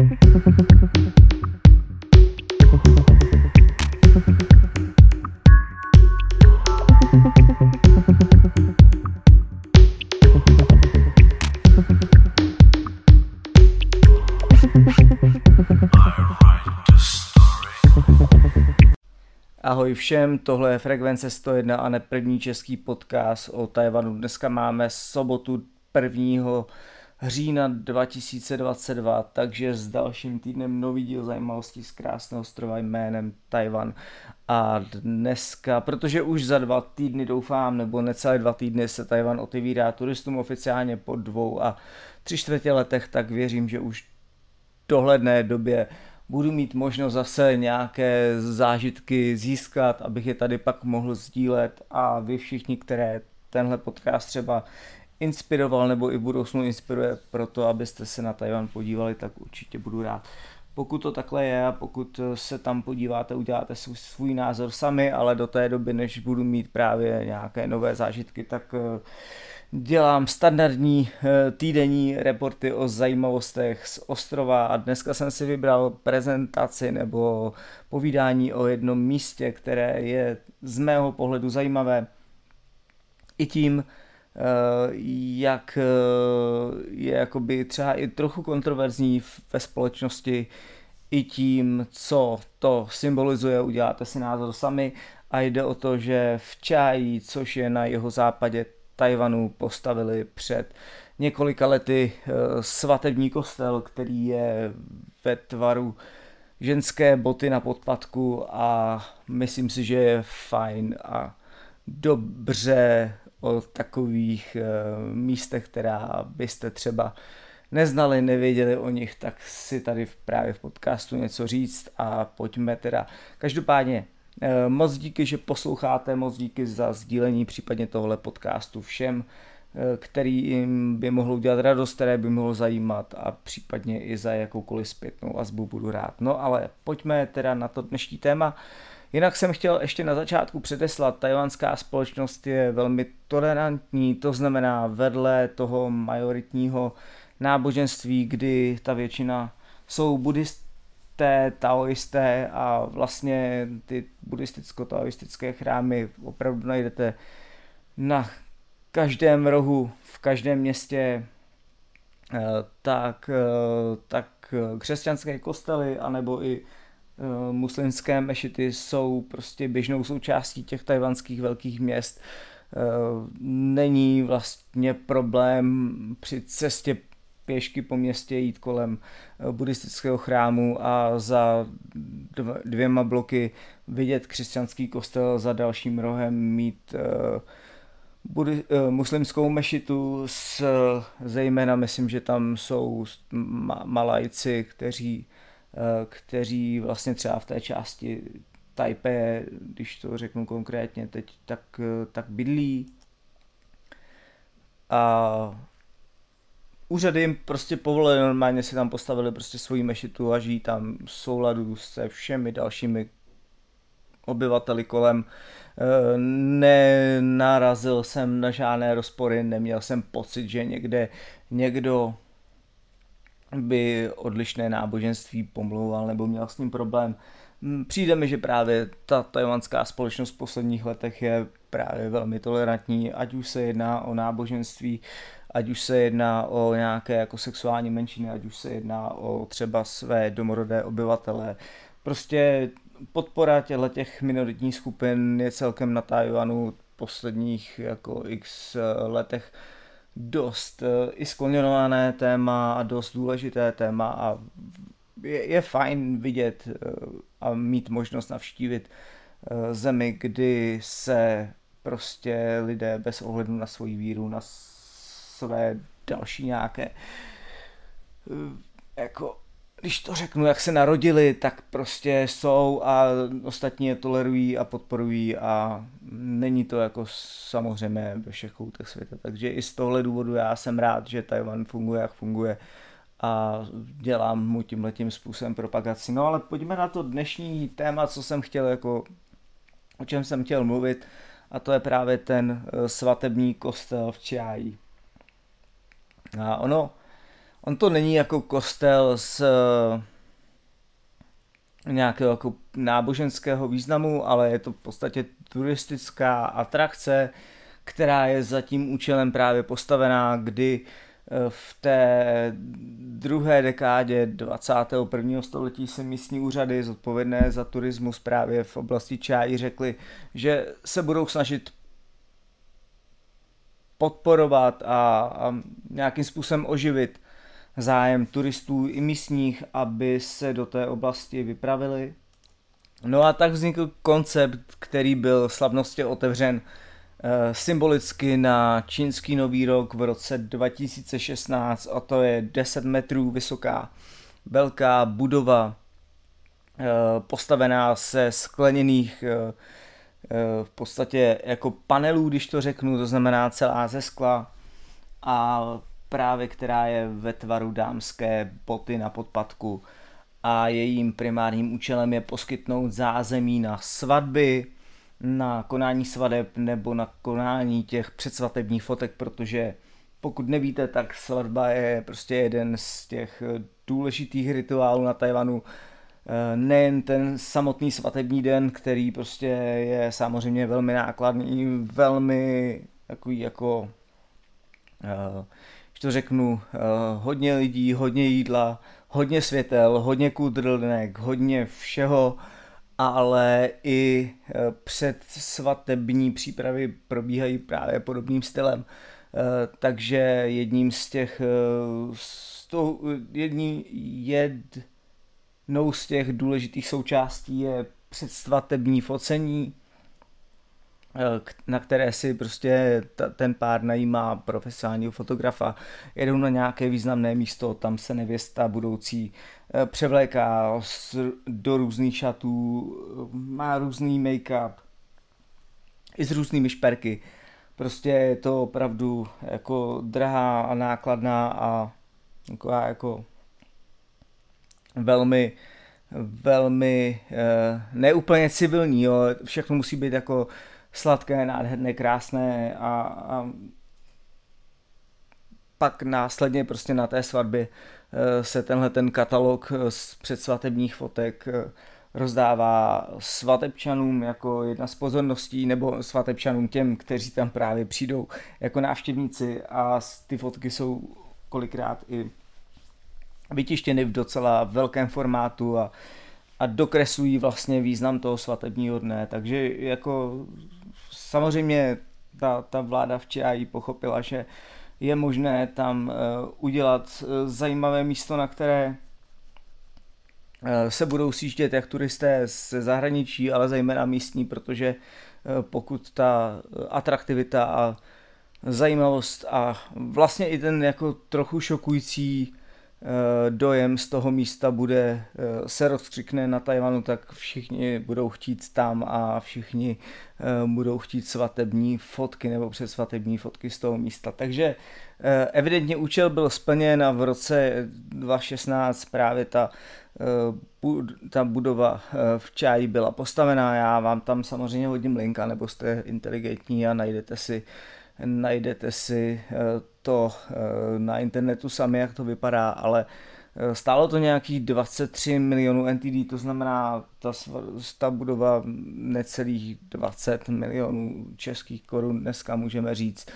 Ahoj všem, tohle je Frekvence 101 a ne první český podcast o Tajvanu. Dneska máme sobotu 1. října 2022, takže s dalším týdnem nový díl zajímavostí z krásného ostrova jménem Tajvan. A dneska, protože už za dva týdny doufám, nebo necelé dva týdny se Tajvan otevírá turistům oficiálně po dvou a tři čtvrtě letech, tak věřím, že už dohledné době budu mít možnost zase nějaké zážitky získat, abych je tady pak mohl sdílet a vy všichni, které tenhle podcast třeba inspiroval nebo i budoucnu inspiruje pro to, abyste se na Tajvan podívali, tak určitě budu rád. Pokud to takhle je a pokud se tam podíváte, uděláte svůj, svůj názor sami, ale do té doby, než budu mít právě nějaké nové zážitky, tak uh, dělám standardní eh, týdenní reporty o zajímavostech z ostrova a dneska jsem si vybral prezentaci nebo povídání o jednom místě, které je z mého pohledu zajímavé i tím, eh, jak eh, je jakoby třeba i trochu kontroverzní ve společnosti, i tím, co to symbolizuje, uděláte si názor sami a jde o to, že v Čáji, což je na jeho západě Tajvanu postavili před několika lety eh, svatební kostel, který je ve tvaru ženské boty na podpadku a myslím si, že je fajn a dobře o takových eh, místech, která byste třeba neznali, nevěděli o nich, tak si tady právě v podcastu něco říct a pojďme teda. Každopádně Eh, moc díky, že posloucháte, moc díky za sdílení případně tohle podcastu všem, eh, který jim by mohl udělat radost, které by mohlo zajímat a případně i za jakoukoliv zpětnou azbu budu rád. No ale pojďme teda na to dnešní téma. Jinak jsem chtěl ještě na začátku předeslat, tajvanská společnost je velmi tolerantní, to znamená vedle toho majoritního náboženství, kdy ta většina jsou buddhist, buddhisté, taoisté a vlastně ty buddhisticko-taoistické chrámy opravdu najdete na každém rohu, v každém městě, eh, tak, eh, tak křesťanské kostely anebo i eh, muslimské mešity jsou prostě běžnou součástí těch tajvanských velkých měst. Není vlastně problém při cestě pěšky po městě jít kolem eh, buddhistického chrámu a za dvěma bloky vidět křesťanský kostel, za dalším rohem mít budi- muslimskou mešitu s zejména myslím, že tam jsou ma- malajci, kteří, kteří vlastně třeba v té části Taipei, když to řeknu konkrétně teď, tak, tak bydlí. A úřady jim prostě povolili normálně si tam postavili prostě svoji mešitu a žijí tam v souladu se všemi dalšími obyvateli kolem. E, nenarazil jsem na žádné rozpory, neměl jsem pocit, že někde někdo by odlišné náboženství pomlouval nebo měl s ním problém. Přijde mi, že právě ta tajvanská společnost v posledních letech je právě velmi tolerantní, ať už se jedná o náboženství, ať už se jedná o nějaké jako sexuální menšiny, ať už se jedná o třeba své domorodé obyvatele. Prostě podpora těchto těch minoritních skupin je celkem na Tajvanu posledních jako x letech dost eh, i skloněnované téma a dost důležité téma a je, je fajn vidět eh, a mít možnost navštívit eh, zemi, kdy se prostě lidé bez ohledu na svoji víru, na své další nějaké jako když to řeknu, jak se narodili, tak prostě jsou a ostatní je tolerují a podporují a není to jako samozřejmě ve všech koutech světa. Takže i z tohle důvodu já jsem rád, že Taiwan funguje, jak funguje a dělám mu tímhletím způsobem propagaci. No ale pojďme na to dnešní téma, co jsem chtěl jako, o čem jsem chtěl mluvit a to je právě ten eh, svatební kostel v Čiaji. A ono, On to není jako kostel s nějakého jako náboženského významu, ale je to v podstatě turistická atrakce, která je za tím účelem právě postavená, kdy eh, v té druhé dekádě 21. století se místní úřady zodpovědné za turismus právě v oblasti Čáji řekly, že se budou snažit podporovat a, a nějakým způsobem oživit zájem turistů i místních, aby se do té oblasti vypravili. No a tak vznikl koncept, který byl slavnostně otevřen e, symbolicky na čínský nový rok v roce 2016 a to je 10 metrů vysoká velká budova e, postavená se skleněných e, v podstatě jako panelů, když to řeknu, to znamená celá ze skla a právě která je ve tvaru dámské boty na podpadku a jejím primárním účelem je poskytnout zázemí na svatby, na konání svadeb nebo na konání těch předsvatebních fotek, protože pokud nevíte, tak svatba je prostě jeden z těch důležitých rituálů na Tajvanu. Eh, nejen ten samotný svatební den, který prostě je samozřejmě velmi nákladný, velmi takový jako uh, to řeknu, uh, hodně lidí, hodně jídla, hodně světel, hodně kudrlnek, hodně všeho, ale i uh, před svatební přípravy probíhají právě podobným stylem. Uh, takže jedním z těch, z toho, jední, jednou z těch důležitých součástí je předsvatební focení, Eh, na které si prostě ten pár najímá profesionálního fotografa, jedou na nějaké významné místo, tam se nevěsta budoucí eh, převléká do různých šatů, má různý make-up, i s různými šperky. Prostě je to opravdu jako drahá a nákladná a jako, jako velmi velmi eh, neúplně civilní, jo. všechno musí být jako sladké, nádherné, krásné a, a pak následně prostě na té svatbě eh, se tenhle ten katalog eh, z předsvatebních fotek eh, rozdává svatebčanům jako jedna z pozorností nebo svatebčanům těm, kteří tam právě přijdou jako návštěvníci. A ty fotky jsou kolikrát i vytištěny v docela velkém formátu a, a dokreslují vlastně význam toho svatebního dne, takže jako samozřejmě ta, ta vláda včera jí pochopila, že je možné tam uh, udělat uh, zajímavé místo, na které uh, se budou sjíždět jak turisté ze zahraničí, ale zejména místní, protože pokud ta atraktivita a zajímavost a vlastně i ten jako trochu šokující Eh, dojem z toho místa bude, eh, se rozkřikne na Tajvanu, tak všichni budou chtít tam a všichni eh, budou chtít svatební fotky nebo předsvatební fotky z toho místa. Takže evidentně účel byl splněn a v roce 2016 právě ta, ta budova v Čáji byla postavená. Já vám tam samozřejmě hodím linka, nebo jste inteligentní a najdete si najdete si to eh, na internetu sami, jak to vypadá, ale eh, stálo to nějakých 23 milionů NTD, to znamená ta, ta budova necelých 20 milionů českých korun dneska můžeme říct.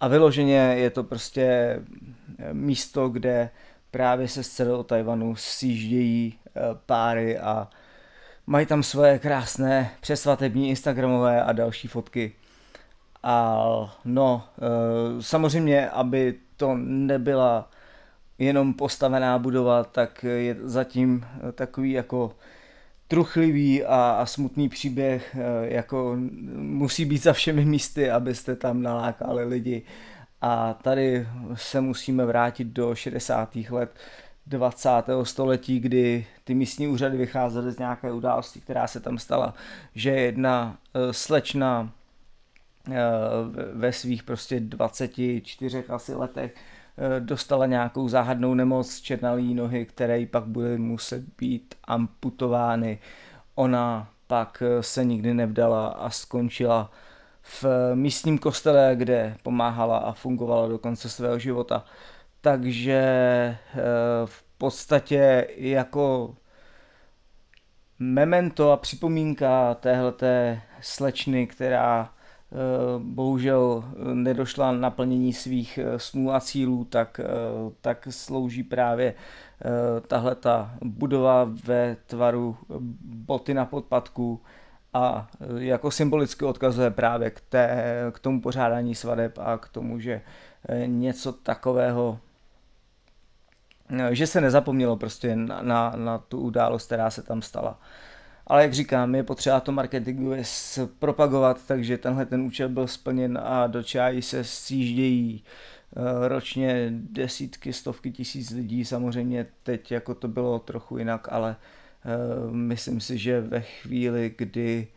A vyloženě je to prostě eh, místo, kde právě se z celého Tajvanu sjíždějí páry a mají tam svoje krásné přesvatební instagramové a další fotky. A no, e, samozřejmě, aby to nebyla jenom postavená budova, tak je zatím takový jako truchlivý a, a smutný příběh, e, jako musí být za všemi místy, abyste tam nalákali lidi. A tady se musíme vrátit do 60. let 20. století, kdy ty místní úřady vycházely z nějaké události, která se tam stala, že jedna e, slečna ve svých prostě 24 asi letech eh, dostala nějakou záhadnou nemoc černalý nohy, které pak bude muset být amputovány. Ona pak eh, se nikdy nevdala a skončila v místním kostele, kde pomáhala a fungovala do konce svého života. takže v podstatě jako memento a připomínka téhleté slečny, která eh, bohužel nedošla na naplnění svých eh, snů a cílů, tak, eh, tak slouží právě tahle ta budova ve tvaru boty na podpadku a jako symbolicky odkazuje právě k, té, k tomu pořádání svadeb a k tomu, že něco takového že se nezapomnělo prostě na, na, na tu událost, která se tam stala. Ale jak říkám, je potřeba to marketingově propagovat, takže tenhle ten účel byl splněn a do čáji se sjíždějí eh, ročně desítky, stovky tisíc lidí. Samozřejmě teď jako to bylo trochu jinak, ale eh, myslím si, že ve chvíli, kdy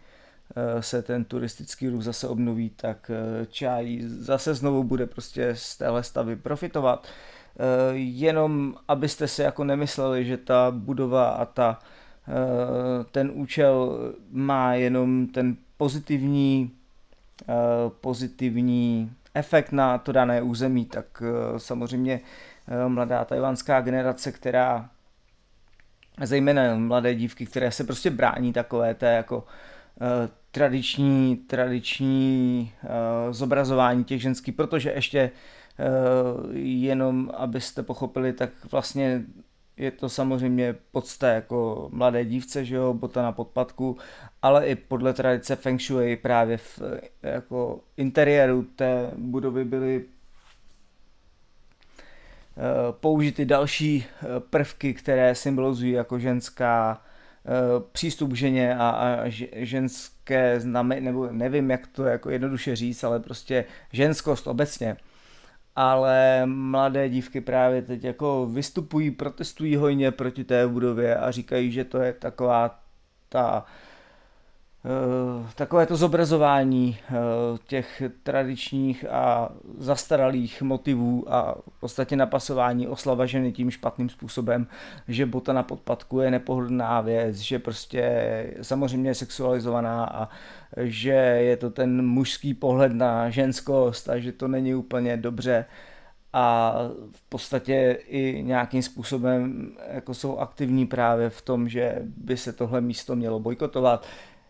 eh, se ten turistický ruch zase obnoví, tak čáj zase znovu bude prostě z téhle stavy profitovat. Jenom abyste si jako nemysleli, že ta budova a ta ten účel má jenom ten pozitivní, eh, pozitivní efekt na to dané území, tak eh, samozřejmě mladá tajvanská generace, která zejména mladé dívky, které se prostě brání takové té jako tradiční, tradiční zobrazování těch ženských, protože ještě jenom abyste pochopili, tak vlastně je to samozřejmě podsta jako mladé dívce, že jo, bota na podpadku, ale i podle tradice Feng Shui právě v jako interiéru té budovy byly eh, použity další eh, prvky, které symbolizují jako ženská eh, přístup ženě a, a ženské znamení, nebo nevím, jak to jako jednoduše říct, ale prostě ženskost obecně ale mladé dívky právě teď jako vystupují, protestují hojně proti té budově a říkají, že to je taková ta Eh, takové to zobrazování eh, těch tradičních a zastaralých motivů a v podstatě napasování oslava ženy tím špatným způsobem, že bota na podpadku je nepohodlná věc, že prostě samozřejmě je sexualizovaná a že je to ten mužský pohled na ženskost a že to není úplně dobře. A v podstatě i nějakým způsobem jako jsou aktivní právě v tom, že by se tohle místo mělo bojkotovat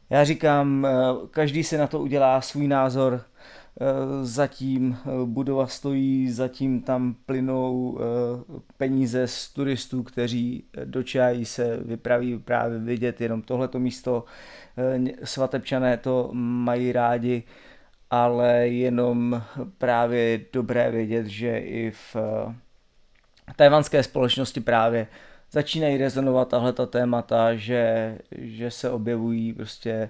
já říkám, eh, každý si na to udělá svůj názor, eh, zatím eh, budova stojí, zatím tam plynou peníze z turistů, kteří do Čají se vypraví právě vidět jenom tohleto místo. Svatebčané to mají rádi, ale jenom právě dobré vědět, že i v tajvanské společnosti právě začínají rezonovat tahle ta témata, že, že se objevují prostě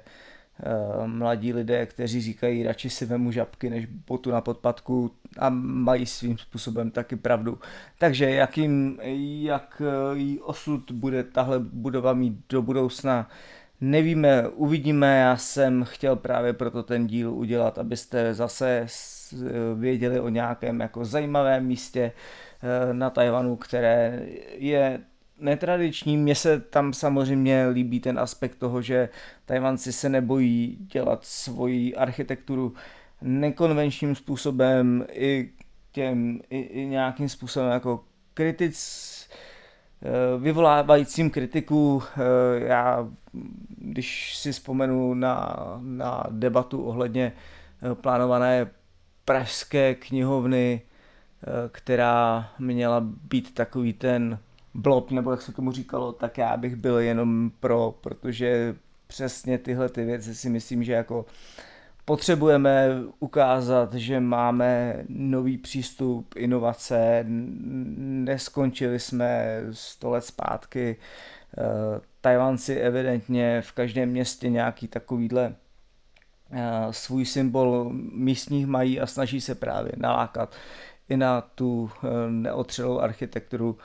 uh, mladí lidé, kteří říkají, radši si vemu žabky než botu na podpadku a mají svým způsobem taky pravdu. Takže jakým, jak jí osud bude tahle budova mít do budoucna, nevíme, uvidíme. Já jsem chtěl právě proto ten díl udělat, abyste zase věděli o nějakém jako zajímavém místě eh, na Tajvanu, které je netradiční. Mně se tam samozřejmě líbí ten aspekt toho, že Tajvanci se nebojí dělat svoji architekturu nekonvenčním způsobem i těm i, i nějakým způsobem jako kritic eh, vyvolávajícím kritiku. Eh, já, když si vzpomenu na, na debatu ohledně eh, plánované pražské knihovny, která měla být takový ten blob, nebo jak se tomu říkalo, tak já bych byl jenom pro, protože přesně tyhle ty věci si myslím, že jako potřebujeme ukázat, že máme nový přístup, inovace, neskončili jsme 100 let zpátky, eh, Tajvanci evidentně v každém městě nějaký takovýhle eh, svůj symbol místních mají a snaží se právě nalákat i na tu eh, neotřelou architekturu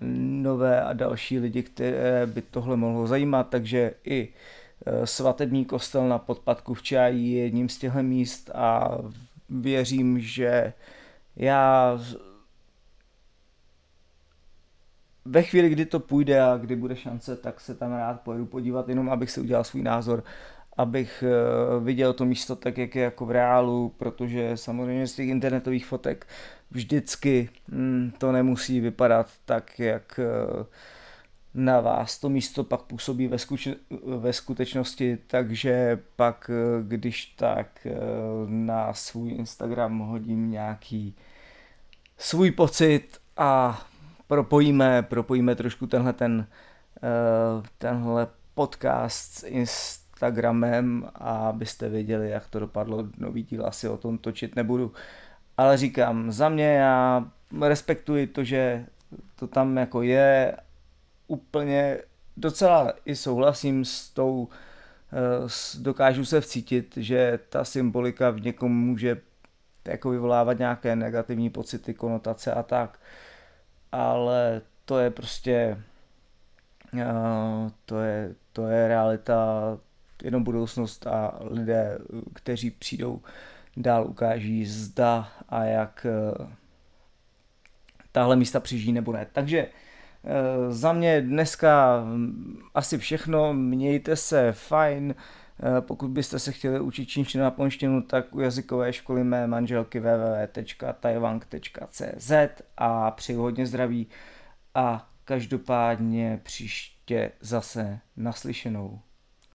nové a další lidi, které by tohle mohlo zajímat, takže i e, svatební kostel na podpadku v Čají je jedním z těchto míst a věřím, že já ve chvíli, kdy to půjde a kdy bude šance, tak se tam rád pojedu podívat, jenom abych si udělal svůj názor abych eh, viděl to místo tak, jak je jako v reálu, protože samozřejmě z těch internetových fotek vždycky hm, to nemusí vypadat tak, jak eh, na vás to místo pak působí ve, skuč- ve skutečnosti, takže pak, eh, když tak na svůj Instagram hodím nějaký svůj pocit a propojíme, propojíme trošku tenhle ten, tenhle podcast s Instagramem a abyste věděli, jak to dopadlo. Nový díl asi o tom točit nebudu. Ale říkám, za mě já respektuji to, že to tam jako je úplně docela i souhlasím s tou, eh, dokážu se vcítit, že ta symbolika v někom může jako vyvolávat nějaké negativní pocity, konotace a tak. Ale to je prostě eh, to je, to je realita jenom budoucnost a lidé, kteří přijdou dál, ukáží zda a jak eh, tahle místa přižijí nebo ne. Takže eh, za mě dneska mm, asi všechno, mějte se fajn, eh, pokud byste se chtěli učit čínštinu a ponštinu, tak u jazykové školy mé manželky www.taiwang.cz a přeju hodně zdraví a každopádně příště zase naslyšenou.